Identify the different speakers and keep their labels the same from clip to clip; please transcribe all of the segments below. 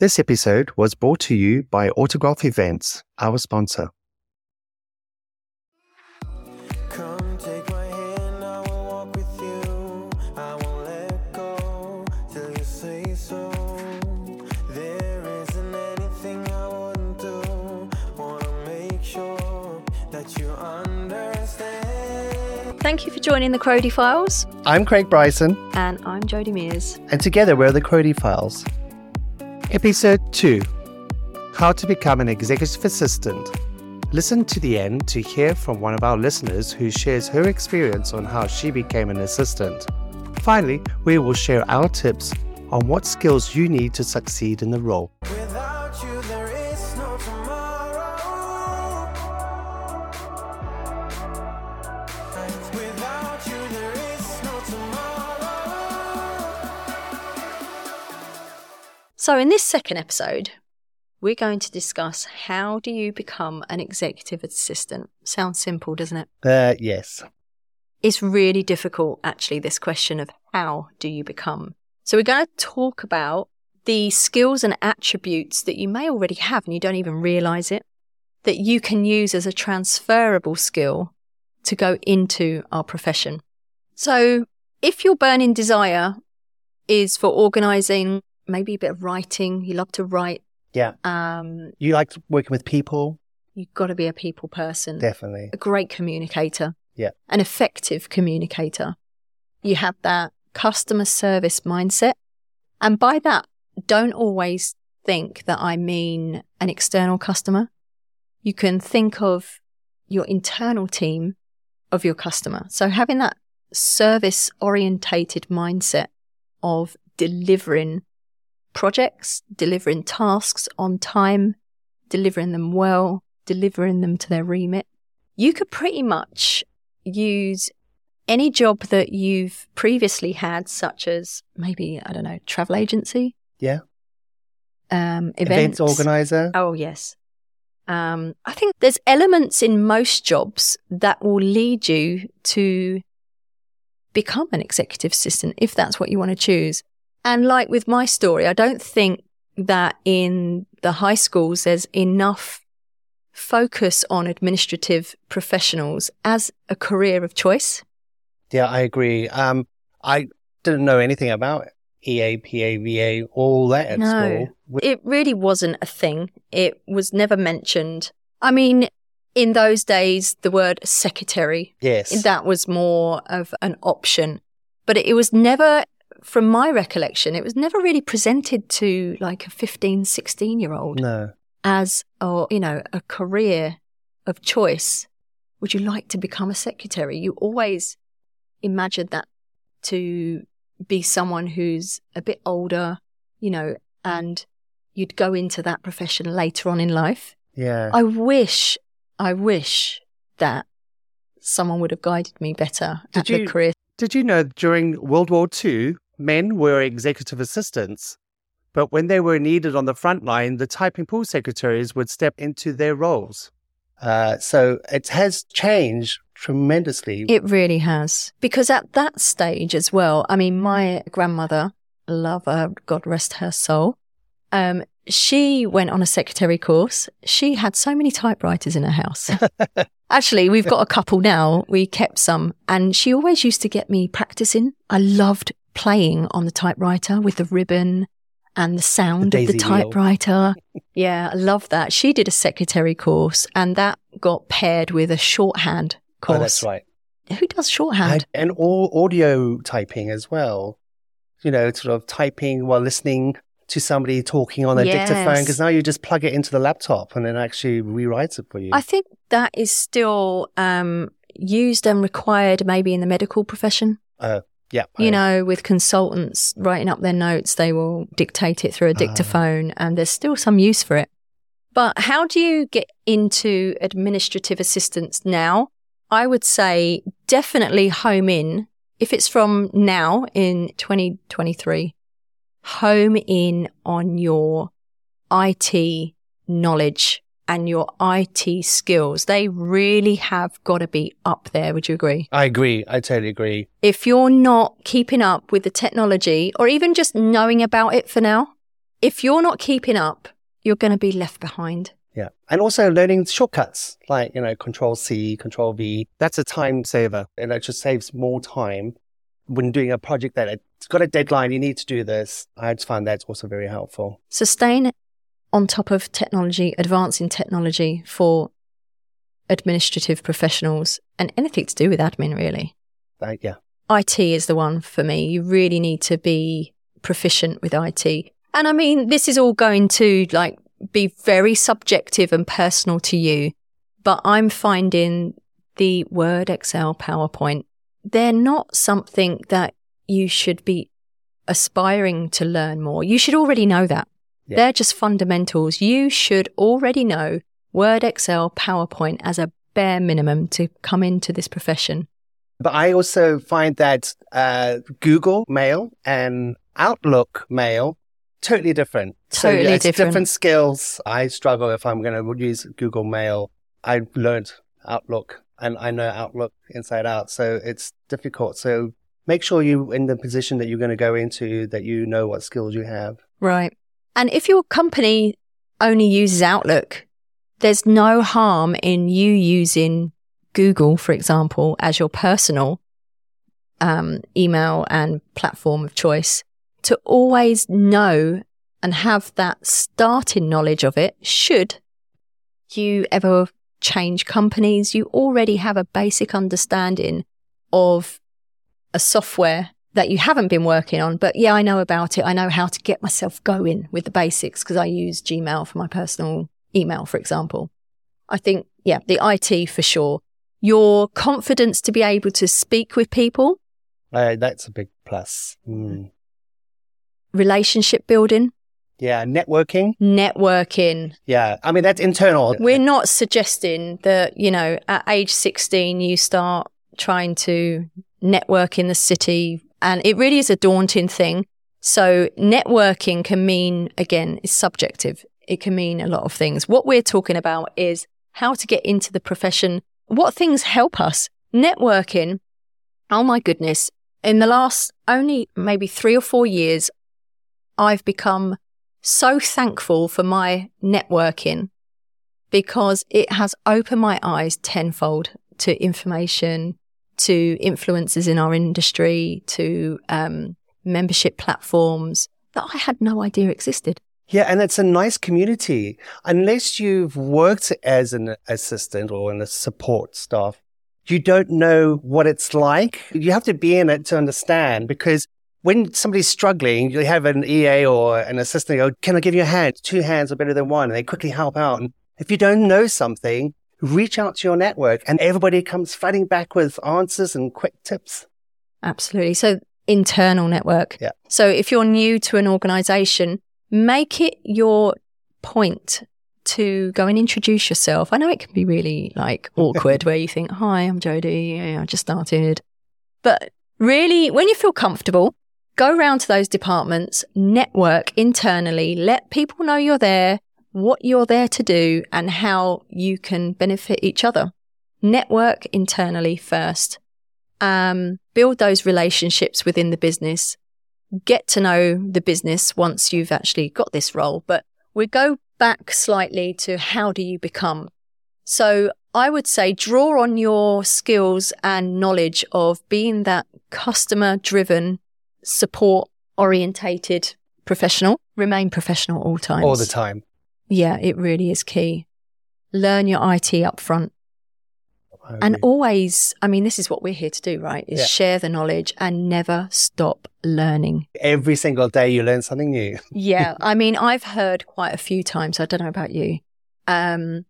Speaker 1: This episode was brought to you by Autograph Events, our sponsor.
Speaker 2: Come take my hand, I will walk with you. I won't let go till you say so. There isn't anything I wouldn't do. Wanna make sure that you understand.
Speaker 3: Thank you for joining the Crodie Files,
Speaker 1: I'm Craig Bryson,
Speaker 3: and I'm Jodie Mears.
Speaker 1: and together we're the Crodie Files. Episode 2 How to Become an Executive Assistant. Listen to the end to hear from one of our listeners who shares her experience on how she became an assistant. Finally, we will share our tips on what skills you need to succeed in the role.
Speaker 3: So, in this second episode, we're going to discuss how do you become an executive assistant. Sounds simple, doesn't it?
Speaker 1: Uh, yes.
Speaker 3: It's really difficult, actually, this question of how do you become. So, we're going to talk about the skills and attributes that you may already have and you don't even realize it, that you can use as a transferable skill to go into our profession. So, if your burning desire is for organizing, maybe a bit of writing, you love to write,
Speaker 1: Yeah.
Speaker 3: um,
Speaker 1: You like working with people?
Speaker 3: you've got to be a people person
Speaker 1: Definitely.
Speaker 3: a great communicator,
Speaker 1: Yeah.
Speaker 3: an effective communicator. You have that customer service mindset. And by that, don't always think that I mean an external customer. You can think of your internal team of your customer. So having that service orientated mindset of delivering projects, delivering tasks on time, delivering them well, delivering them to their remit. You could pretty much use any job that you've previously had, such as maybe, I don't know, travel agency,
Speaker 1: Yeah.
Speaker 3: um,
Speaker 1: Events
Speaker 3: events.
Speaker 1: organizer?
Speaker 3: Oh, yes. Um, I think there's elements in most jobs that will lead you to become an executive assistant if that's what you want to choose. And like with my story, I don't think that in the high schools there's enough focus on administrative professionals as a career of choice.
Speaker 1: Yeah, I agree. Um, I didn't know anything about EA, PA, VA, all that at
Speaker 3: No.
Speaker 1: school. We-
Speaker 3: It really wasn't a thing. It was never mentioned. I mean, in those days, the word secretary
Speaker 1: Yes.
Speaker 3: that was more of an option. But it was never, from my recollection, it was never really presented to like a 15, 16 year old
Speaker 1: no.
Speaker 3: as, or, you know, a career of choice. Would you like to become a secretary? You always imagined that to be someone who's a bit older, you know, and you'd go into that profession later on in life.
Speaker 1: Yeah.
Speaker 3: I wish, I wish that someone would have guided me better
Speaker 1: Did
Speaker 3: at
Speaker 1: you-
Speaker 3: the career.
Speaker 1: Did you know during World War II, men were executive assistants? But when they were needed on the front line, the typing pool secretaries would step into their roles. Uh, so it has changed tremendously.
Speaker 3: It really has. Because at that stage as well, I mean, my grandmother, love her, God rest her soul, um, she went on a secretary course. She had so many typewriters in her house. Actually, we've got a couple now. We kept some, and she always used to get me practicing. I loved playing on the typewriter with the ribbon and the sound
Speaker 1: The
Speaker 3: of the typewriter. yeah, I love that. She did a secretary course, and that got paired with a shorthand course.
Speaker 1: oh, that's right.
Speaker 3: Who does shorthand?
Speaker 1: And, and all audio typing as well. You know, sort of typing while listening to somebody talking on a dictaphone, because now you just plug it into the laptop and it actually rewrites it for you.
Speaker 3: I think that is still um, used and required maybe in the medical profession.
Speaker 1: Yeah.
Speaker 3: You know, with consultants writing up their notes, they will dictate it through a
Speaker 1: Ah.
Speaker 3: dictaphone, and there's still some use for it. But how do you get into administrative assistance now? I would say definitely home in. If it's from now in 2023, home in on your IT knowledge and your IT skills. They really have got to be up there. Would you agree?
Speaker 1: I agree. I totally agree.
Speaker 3: if you're not keeping up with the technology or even just knowing about it for now, if you're not keeping up, you're going to be left behind.
Speaker 1: Yeah. And also learning shortcuts like, you know, control C, control V. That's a time saver and it just saves more time when doing a project that it's got a deadline. You need to do this. I just find that's also very helpful.
Speaker 3: Sustain on top of technology, advancing technology for administrative professionals and anything to do with admin, really.
Speaker 1: Like, yeah.
Speaker 3: IT is the one for me. You really need to be proficient with IT. And I mean, this is all going to like be very subjective and personal to you, but I'm finding the Word, Excel, PowerPoint, they're not something that you should be aspiring to learn more. You should already know that.
Speaker 1: Yeah.
Speaker 3: They're just fundamentals. You should already know Word, Excel, PowerPoint as a bare minimum to come into this profession.
Speaker 1: But I also find that uh, Google Mail and Outlook Mail totally different. so
Speaker 3: Totally
Speaker 1: yeah, it's
Speaker 3: different.
Speaker 1: different skills. I struggle if I'm going to use Google Mail. I learned Outlook and I know Outlook inside out, so it's difficult. So make sure you're in the position that you're going to go into that you know what skills you have.
Speaker 3: Right. And if your company only uses Outlook, there's no harm in you using Google, for example, as your personal um, email and platform of choice to always know and have that starting knowledge of it. Should you ever change companies, you already have a basic understanding of a software that you haven't been working on, but yeah, I know about it. I know how to get myself going with the basics because I use Gmail for my personal email, for example. I think, yeah, the IT for sure. Your confidence to be able to speak with people,
Speaker 1: Uh, that's a big plus. Mm.
Speaker 3: relationship building,
Speaker 1: Yeah, networking.
Speaker 3: networking.
Speaker 1: Yeah, I mean that's internal.
Speaker 3: We're not suggesting that, you know, at age 16, you start trying to network in the city. And it really is a daunting thing. So networking can mean, again, is subjective. It can mean a lot of things. What we're talking about is how to get into the profession. What things help us? Networking. Oh my goodness. In the last only maybe three or four years, I've become so thankful for my networking because it has opened my eyes tenfold to information, to influencers in our industry, to um, membership platforms that I had no idea existed.
Speaker 1: Yeah, and it's a nice community. Unless you've worked as an assistant or in the support staff, you don't know what it's like. You have to be in it to understand because when somebody's struggling, you have an EA or an assistant go, Can I give you a hand? Two hands are better than one. And they quickly help out. And if you don't know something, reach out to your network and everybody comes flooding back with answers and quick tips.
Speaker 3: Absolutely. So internal network.
Speaker 1: Yeah.
Speaker 3: So if you're new to an organization, make it your point to go and introduce yourself. I know it can be really like awkward where you think, hi, I'm Jodie. I just started. But really, when you feel comfortable, go round to those departments, network internally, let people know you're there, what you're there to do and how you can benefit each other. Network internally first. Um, build those relationships within the business. Get to know the business once you've actually got this role. But we go back slightly to how do you become? So I would say draw on your skills and knowledge of being that customer driven, support orientated professional. Remain professional all times.
Speaker 1: All the time.
Speaker 3: Yeah, it really is key. Learn your IT up front. And always, I mean, this is what we're here to do, right? Is
Speaker 1: Yeah.
Speaker 3: share the knowledge and never stop learning.
Speaker 1: every single day you learn something new.
Speaker 3: Yeah. I mean, I've heard quite a few times. I don't know about you. Um,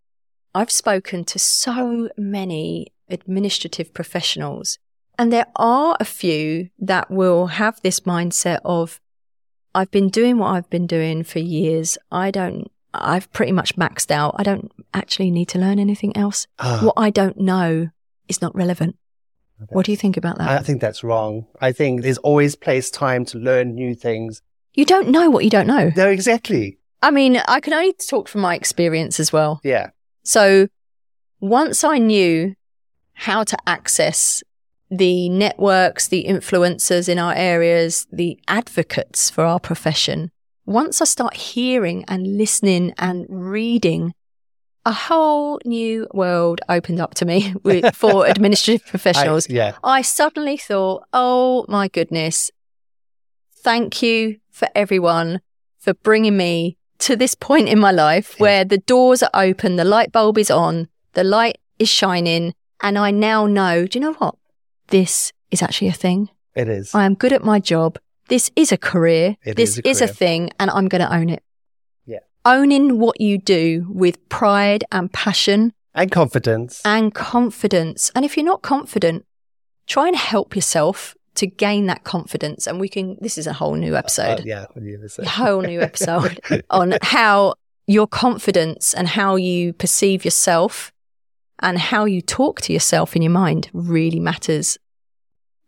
Speaker 3: I've spoken to so many administrative professionals and there are a few that will have this mindset of, I've been doing what I've been doing for years. I don't, I've pretty much maxed out. I don't actually need to learn anything else.
Speaker 1: Ah,
Speaker 3: What I don't know is not relevant. What do you think about that?
Speaker 1: I think that's wrong. I think there's always place time to learn new things.
Speaker 3: you don't know what you don't know.
Speaker 1: No, exactly.
Speaker 3: I mean, I can only talk from my experience as well.
Speaker 1: Yeah.
Speaker 3: So once I knew how to access the networks, the influencers in our areas, the advocates for our profession, once I start hearing and listening and reading, a whole new world opened up to me with, for administrative professionals.
Speaker 1: I- yeah.
Speaker 3: I suddenly thought, oh my goodness, thank you for everyone for bringing me to this point in my life
Speaker 1: Yeah.
Speaker 3: where the doors are open, the light bulb is on, the light is shining, and I now know, do you know what? This is actually a thing.
Speaker 1: It is.
Speaker 3: I am good at my job. This is a career.
Speaker 1: It
Speaker 3: this
Speaker 1: is a career.
Speaker 3: thing, and I'm going to own it.
Speaker 1: Yeah.
Speaker 3: Owning what you do with pride and passion
Speaker 1: and confidence.
Speaker 3: and confidence. And if you're not confident, try and help yourself to gain that confidence. And we can, this is a whole new
Speaker 1: Uh,
Speaker 3: episode,
Speaker 1: yeah. what do you
Speaker 3: a whole new episode on how your confidence and how you perceive yourself and how you talk to yourself in your mind really matters.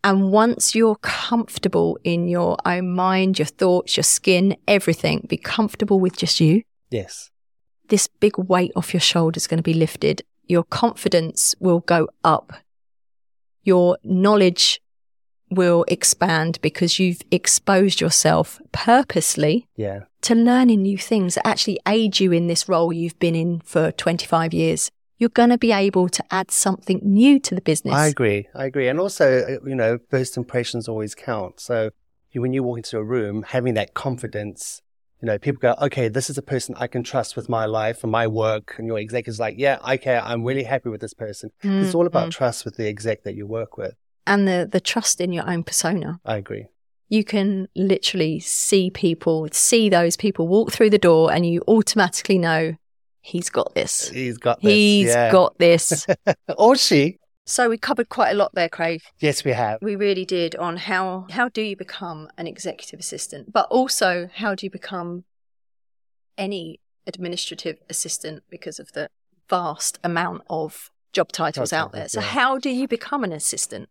Speaker 3: And once you're comfortable in your own mind, your thoughts, your skin, everything, be comfortable with just you
Speaker 1: Yes.
Speaker 3: this big weight off your shoulders is going to be lifted. Your confidence will go up. Your knowledge will expand because you've exposed yourself purposely
Speaker 1: Yeah.
Speaker 3: to learning new things that actually aid you in this role you've been in for 25 years. You're going to be able to add something new to the business.
Speaker 1: I agree. I agree. And also, uh, you know, first impressions always count. So when you walk into a room, having that confidence, you know, people go, okay, this is a person I can trust with my life and my work. And your exec is like, yeah, okay, I'm really happy with this person. It's all about
Speaker 3: Mm,
Speaker 1: trust with the exec that you work with.
Speaker 3: and the, the trust in your own persona.
Speaker 1: I agree.
Speaker 3: you can literally see people, see those people walk through the door, and you automatically know he's got this.
Speaker 1: He's got this.
Speaker 3: He's
Speaker 1: yeah.
Speaker 3: got this.
Speaker 1: or she.
Speaker 3: so we covered quite a lot there, Craig.
Speaker 1: Yes, we have.
Speaker 3: We really did on how how do you become an executive assistant, but also how do you become any administrative assistant because of the vast amount of job titles
Speaker 1: Job
Speaker 3: out there. So
Speaker 1: yeah.
Speaker 3: how do you become an assistant?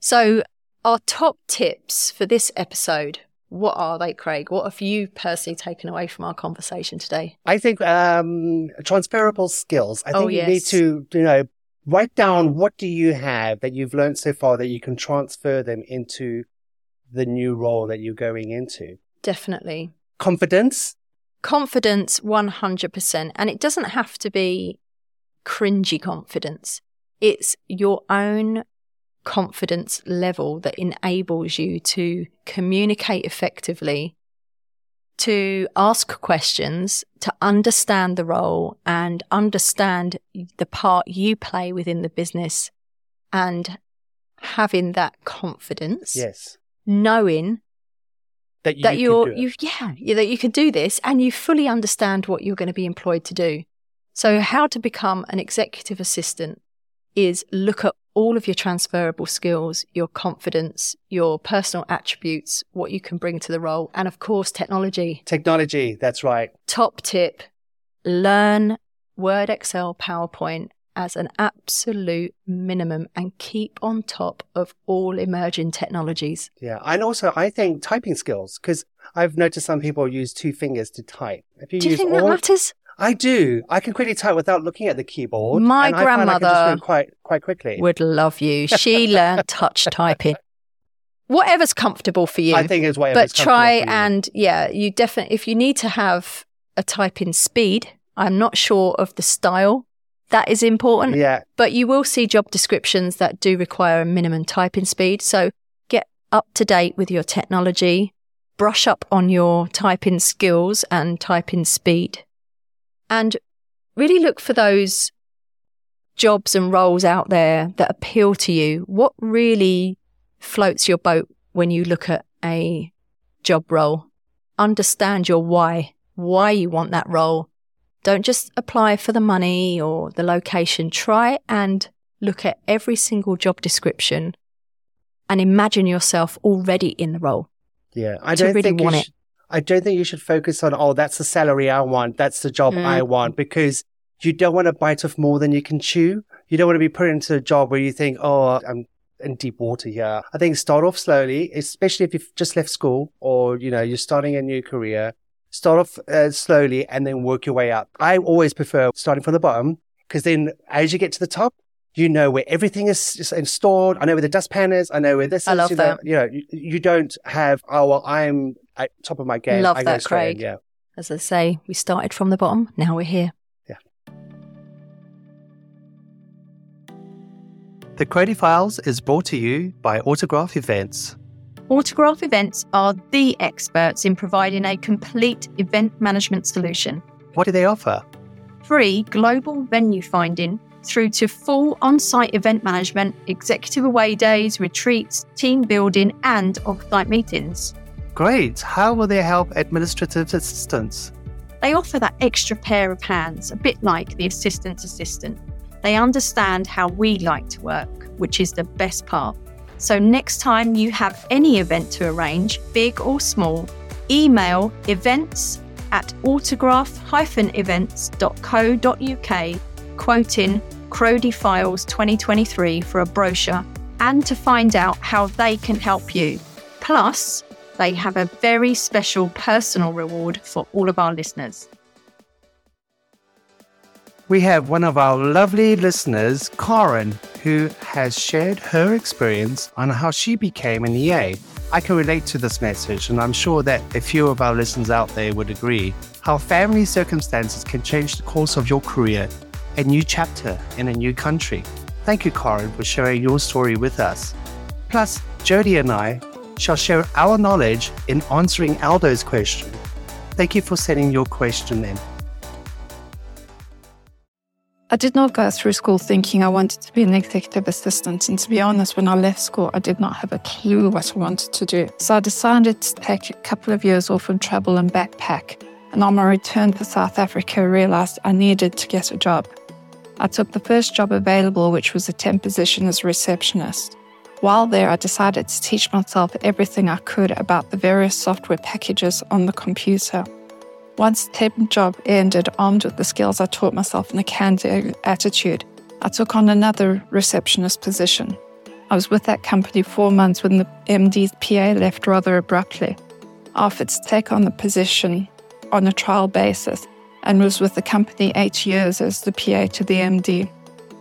Speaker 3: So our top tips for this episode, what are they, Craig? What have you personally taken away from our conversation today?
Speaker 1: I think um, transferable skills. I think
Speaker 3: Oh,
Speaker 1: you need to, you know, write down what do you have that you've learned so far that you can transfer them into the new role that you're going into.
Speaker 3: Definitely.
Speaker 1: Confidence.
Speaker 3: confidence 100% and it doesn't have to be cringy confidence it's your own confidence level that enables you to communicate effectively to ask questions to understand the role and understand the part you play within the business and having that confidence.
Speaker 1: Yes.
Speaker 3: knowing
Speaker 1: That you
Speaker 3: that
Speaker 1: could
Speaker 3: you're you yeah yeah, that you can do this and you fully understand what you're going to be employed to do. So how to become an executive assistant is look at all of your transferable skills your confidence your personal attributes what you can bring to the role and of course technology
Speaker 1: Technology. That's right.
Speaker 3: top tip learn word excel powerpoint as an absolute minimum and keep on top of all emerging technologies
Speaker 1: Yeah. And also, I think typing skills, because I've noticed some people use two fingers to type. If you
Speaker 3: do you think
Speaker 1: all,
Speaker 3: that matters
Speaker 1: I do. I can quickly type without looking at the keyboard.
Speaker 3: My
Speaker 1: and I I
Speaker 3: grandmother
Speaker 1: quite, quite quickly.
Speaker 3: would love you. She learned touch typing. Whatever's comfortable for you.
Speaker 1: I think it's
Speaker 3: but try and yeah, you definitely if you need to have a typing speed, I'm not sure of the style. That is important.
Speaker 1: Yeah.
Speaker 3: But you will see job descriptions that do require a minimum typing speed. So get up to date with your technology, brush up on your typing skills and typing speed. And really look for those jobs and roles out there that appeal to you. What really floats your boat when you look at a job role? Understand your why, why you want that role. Don't just apply for the money or the location. Try and look at every single job description and imagine yourself already in the role.
Speaker 1: Yeah, I don't
Speaker 3: really
Speaker 1: think
Speaker 3: want it.
Speaker 1: I don't think you should focus on oh that's the salary I want, that's the job I
Speaker 3: Mm.
Speaker 1: want because you don't want to bite off more than you can chew. You don't want to be put into a job where you think oh I'm in deep water here. I think start off slowly, especially if you've just left school or you know you're starting a new career. Start off uh, slowly and then work your way up. I always prefer starting from the bottom because then as you get to the top, you know where everything is is installed. I know where the dustpan is. I know where this
Speaker 3: I
Speaker 1: is.
Speaker 3: love
Speaker 1: you know,
Speaker 3: that.
Speaker 1: you know, you, you don't have, oh, well, I'm at top of my game.
Speaker 3: Love
Speaker 1: I go
Speaker 3: that,
Speaker 1: straight in,
Speaker 3: Craig.
Speaker 1: Yeah.
Speaker 3: As I say, we started from the bottom, now we're here. Yeah.
Speaker 1: The Crodie Files is brought to you by Autograph Events.
Speaker 4: Autograph Events are the experts in providing a complete event management solution.
Speaker 1: What do they offer?
Speaker 4: Free global venue finding through to full on site event management, executive away days, retreats, team building, and off site meetings.
Speaker 1: Great. How will they help administrative assistants?
Speaker 4: They offer that extra pair of hands, a bit like the assistant's assistant. They understand how we like to work, which is the best part. So, next time you have any event to arrange, big or small, email events at autograph events.co.uk, quoting Crodie Files 2023 for a brochure and to find out how they can help you. Plus, they have a very special personal reward for all of our listeners.
Speaker 1: We have one of our lovely listeners, Karen, who has shared her experience on how she became an EA. I can relate to this message, and I'm sure that a few of our listeners out there would agree how family circumstances can change the course of your career, a new chapter in a new country. Thank you, Karen, for sharing your story with us. Plus, Jodie and I shall share our knowledge in answering Aldo's question. Thank you for sending your question in.
Speaker 5: I did not go through school thinking I wanted to be an executive assistant. And to be honest, when I left school, I did not have a clue what I wanted to do. So I decided to take a couple of years off and travel and backpack. And on my return to South Africa, I realized I needed to get a job. I took the first job available, which was a temp position as a receptionist. While there, I decided to teach myself everything I could about the various software packages on the computer. Once the temp job ended, armed with the skills I taught myself and a can-do attitude, I took on another receptionist position. I was with that company four months when the MD's PA left rather abruptly. I offered to take on the position on a trial basis and was with the company eight years as the PA to the MD.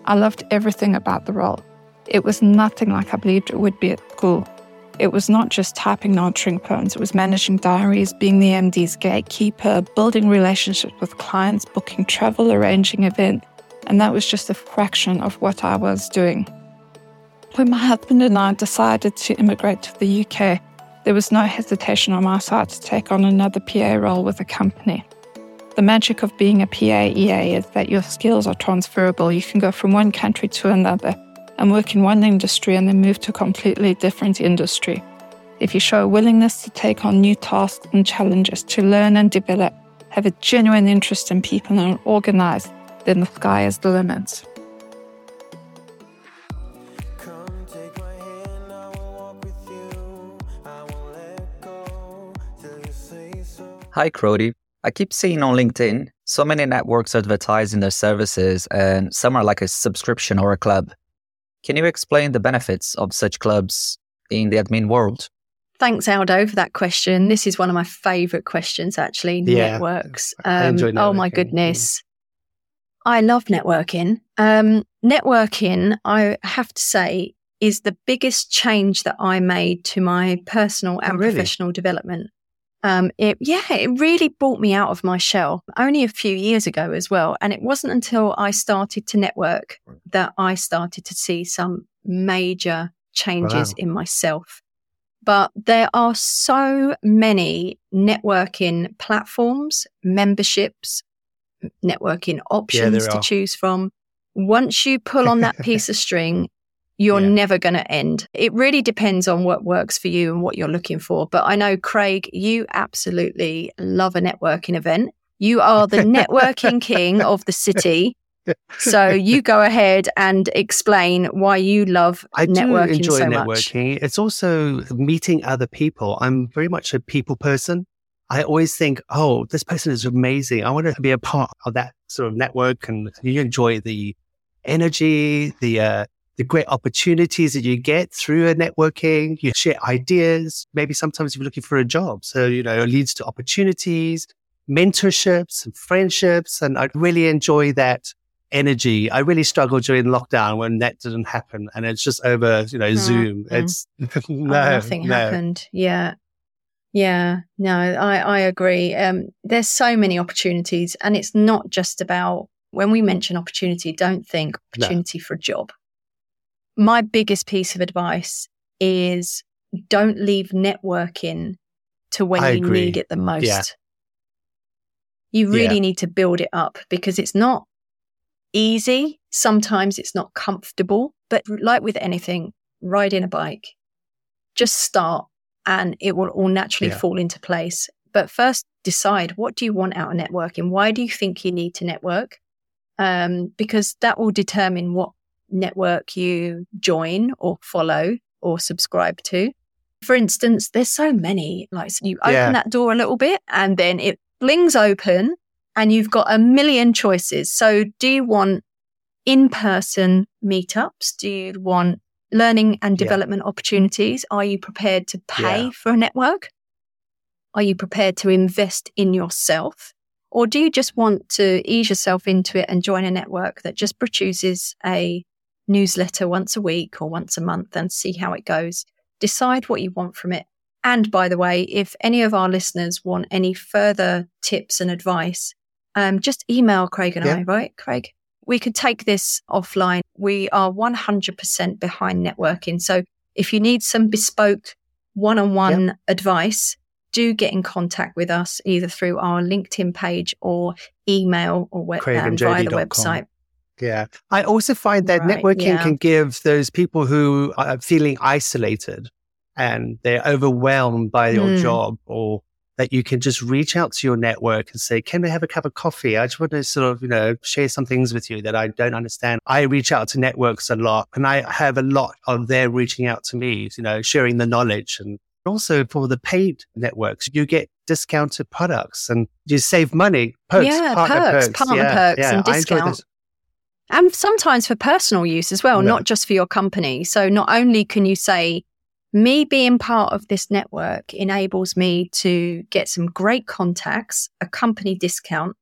Speaker 5: I loved everything about the role. It was nothing like I believed it would be at school. It was not just typing answering phones, it was managing diaries, being the MD's gatekeeper, building relationships with clients, booking travel, arranging events, and that was just a fraction of what I was doing. When my husband and I decided to immigrate to the UK, there was no hesitation on my side to take on another PA role with a company. The magic of being a PA EA is that your skills are transferable. You can go from one country to another and work in one industry and then move to a completely different industry. If you show a willingness to take on new tasks and challenges, to learn and develop, have a genuine interest in people and are organized, then the sky is the limit.
Speaker 2: Come take my hand, I will walk with you. I won't let go till you say so.
Speaker 6: Hi, Crodie. I keep seeing on LinkedIn so many networks advertising their services, and some are like a subscription or a club. Can you explain the benefits of such clubs in the admin world?
Speaker 3: Thanks, Aldo, for that question. This is one of my favourite questions, actually.
Speaker 1: Yeah,
Speaker 3: networks.
Speaker 1: I enjoy
Speaker 3: Oh, my
Speaker 1: networking.
Speaker 3: goodness. I love networking. Um, networking, I have to say, is the biggest change that I made to my personal and
Speaker 1: Oh, really?
Speaker 3: professional development. Um, it, yeah, it really brought me out of my shell only a few years ago as well. And it wasn't until I started to network that I started to see some major changes
Speaker 1: Wow.
Speaker 3: in myself. But there are so many networking platforms, memberships, networking options to
Speaker 1: are.
Speaker 3: choose from. Once you pull on that piece of string, you're
Speaker 1: Yeah.
Speaker 3: never going to end. It really depends on what works for you and what you're looking for. But I know, Craig, you absolutely love a networking event. You are the networking king of the city. So you go ahead and explain why you love
Speaker 1: I do
Speaker 3: networking
Speaker 1: enjoy
Speaker 3: so much.
Speaker 1: networking. It's also meeting other people. I'm very much a people person. I always think, oh, this person is amazing. I want to be a part of that sort of network. And you enjoy the energy, the uh, the great opportunities that you get through a networking. You share ideas. Maybe sometimes you're looking for a job, so you know it leads to opportunities, mentorships, and friendships. And I really enjoy that energy. I really struggled during lockdown when that didn't happen, and it's just over, you know, Zoom.
Speaker 3: mm.
Speaker 1: It's
Speaker 3: Oh, nothing
Speaker 1: no.
Speaker 3: happened. Yeah. Yeah, no, I, I agree. Um, there's so many opportunities, and it's not just about when we mention opportunity, don't think
Speaker 1: No.
Speaker 3: opportunity for a job. My biggest piece of advice is don't leave networking to when
Speaker 1: I
Speaker 3: you
Speaker 1: agree.
Speaker 3: need it the most.
Speaker 1: Yeah.
Speaker 3: You really
Speaker 1: Yeah.
Speaker 3: need to build it up because it's not easy. Sometimes it's not comfortable, but like with anything, riding a bike, just start and it will all naturally
Speaker 1: Yeah.
Speaker 3: fall into place. But first, decide what do you want out of networking? Why do you think you need to network? Um, because that will determine what network you join or follow or subscribe to. For instance, there's so many. Like so you open
Speaker 1: Yeah.
Speaker 3: that door a little bit and then it flings open and you've got a million choices. So do you want in-person meetups? Do you want learning and
Speaker 1: Yeah.
Speaker 3: development opportunities? Are you prepared to pay
Speaker 1: Yeah.
Speaker 3: for a network? Are you prepared to invest in yourself? Or do you just want to ease yourself into it and join a network that just produces a newsletter once a week or once a month and see how it goes? Decide what you want from it. And by the way, if any of our listeners want any further tips and advice, um, just email Craig and
Speaker 1: Yeah.
Speaker 3: I, right? Craig, we could take this offline. We are 100% behind networking. So if you need some bespoke one on one advice, do get in contact with us either through our LinkedIn page or email or web, um, via the website.
Speaker 1: Yeah. I also find that
Speaker 3: Right,
Speaker 1: networking
Speaker 3: yeah.
Speaker 1: can give those people who are feeling isolated and they're overwhelmed by your
Speaker 3: Mm.
Speaker 1: job or that you can just reach out to your network and say, can we have a cup of coffee? I just want to sort of, you know, share some things with you that I don't understand. I reach out to networks a lot and I have a lot of them reaching out to me, you know, sharing the knowledge and also for the paid networks, you get discounted products and you save money. Perks,
Speaker 3: Yeah,
Speaker 1: partner
Speaker 3: perks,
Speaker 1: perks.
Speaker 3: partner
Speaker 1: yeah,
Speaker 3: perks
Speaker 1: yeah,
Speaker 3: and
Speaker 1: I enjoy
Speaker 3: discount.
Speaker 1: this.
Speaker 3: And sometimes for personal use as well,
Speaker 1: No.
Speaker 3: not just for your company. So not only can you say, me being part of this network enables me to get some great contacts, a company discount,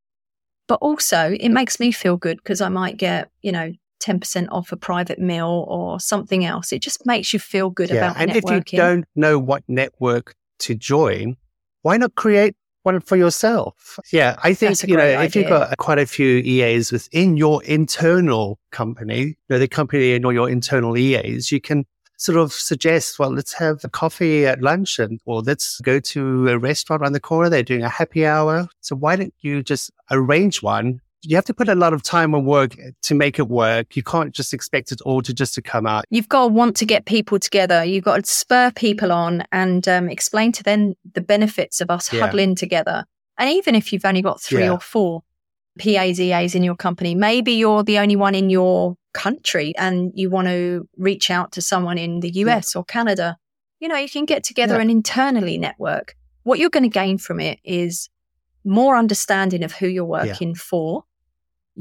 Speaker 3: but also it makes me feel good because I might get, you know, 10% off a private meal or something else. It just makes you feel good about
Speaker 1: and
Speaker 3: networking.
Speaker 1: if you don't know what network to join, why not create one for yourself? Yeah, I think you know
Speaker 3: great
Speaker 1: if you've got quite a few EAs within your internal company, you know, the company and all your internal EAs, you can sort of suggest, well, let's have a coffee at lunch and or let's go to a restaurant around the corner. They're doing a happy hour. So why don't you just arrange one? You have to put a lot of time and work to make it work. You can't just expect it all to just to come out.
Speaker 3: You've got to want to get people together. You've got to spur people on and um, explain to them the benefits of us
Speaker 1: Yeah.
Speaker 3: huddling together. And even if you've only got three
Speaker 1: Yeah.
Speaker 3: or four PAs, EAs in your company, maybe you're the only one in your country and you want to reach out to someone in the US or Canada. You know, you can get together
Speaker 1: Yeah.
Speaker 3: and internally network. What you're going to gain from it is more understanding of who you're working for.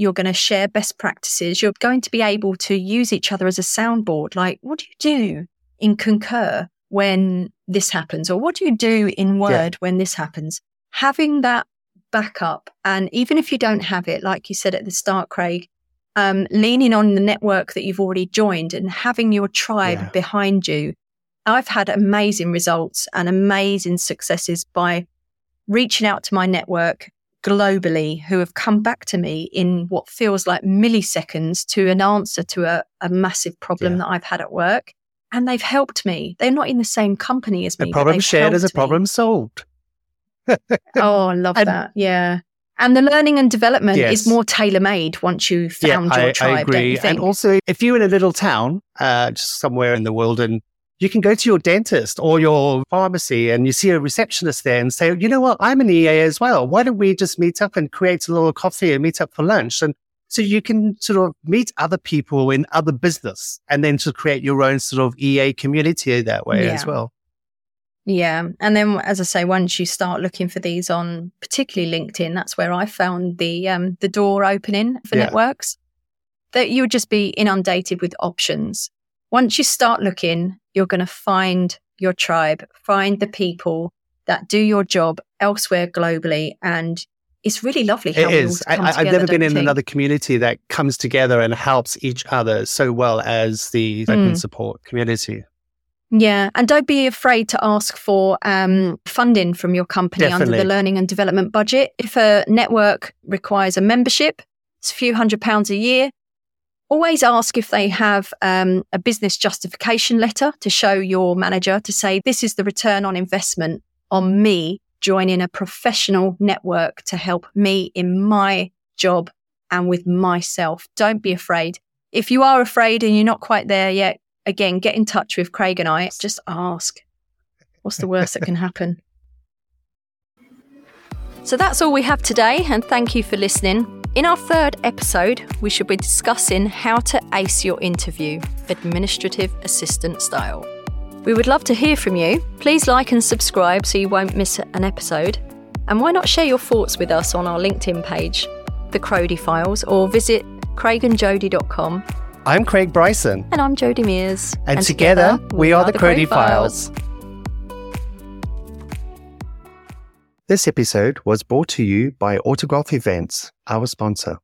Speaker 3: You're going to share best practices. You're going to be able to use each other as a soundboard. Like, what do you do in Concur when this happens? Or what do you do in Word when this happens? Having that backup, and even if you don't have it, like you said at the start, Craig, um, leaning on the network that you've already joined and having your tribe
Speaker 1: Yeah.
Speaker 3: behind you. I've had amazing results and amazing successes by reaching out to my network globally who have come back to me in what feels like milliseconds to an answer to a, a massive problem
Speaker 1: Yeah.
Speaker 3: that I've had at work. And they've helped me. They're not in the same company as me.
Speaker 1: A problem shared is a
Speaker 3: helped me.
Speaker 1: problem solved.
Speaker 3: Oh, I love
Speaker 1: And-
Speaker 3: that. Yeah. And the learning and development
Speaker 1: Yes.
Speaker 3: is more tailor made once you've found your
Speaker 1: I,
Speaker 3: tribe.
Speaker 1: I agree. And also, if you're in a little town, uh, just somewhere in the world, and you can go to your dentist or your pharmacy and you see a receptionist there and say, you know what, I'm an EA as well. Why don't we just meet up and create a little coffee and meet up for lunch? And so you can sort of meet other people in other business and then to create your own sort of EA community that way as well.
Speaker 3: Yeah. And then, as I say, once you start looking for these on particularly LinkedIn, that's where I found the, um, the door opening for
Speaker 1: Yeah.
Speaker 3: networks that you would just be inundated with options. Once you start looking, you're going to find your tribe, find the people that do your job elsewhere globally. And it's really lovely how
Speaker 1: It is. I, I've never been in
Speaker 3: think?
Speaker 1: another community that comes together and helps each other so well as the open
Speaker 3: Mm.
Speaker 1: support community.
Speaker 3: Yeah, and don't be afraid to ask for um, funding from your company under the learning and development budget. If a network requires a membership, it's a few hundred pounds a year. Always ask if they have um, a business justification letter to show your manager to say, this is the return on investment on me joining a professional network to help me in my job and with myself. Don't be afraid. If you are afraid and you're not quite there yet, again, get in touch with Craig and I. Just ask. What's the worst that can happen? So that's all we have today, and thank you for listening. In our third episode, we should be discussing how to ace your interview, administrative assistant style. We would love to hear from you. Please like and subscribe so you won't miss an episode. And why not share your thoughts with us on our LinkedIn page, The Crodie Files, or visit craigandjodie.com.
Speaker 1: I'm Craig Bryson,
Speaker 3: And I'm Jodie Mears.
Speaker 1: and, together, we are the Crodie Files. This episode was brought to you by Autograph Events, our sponsor.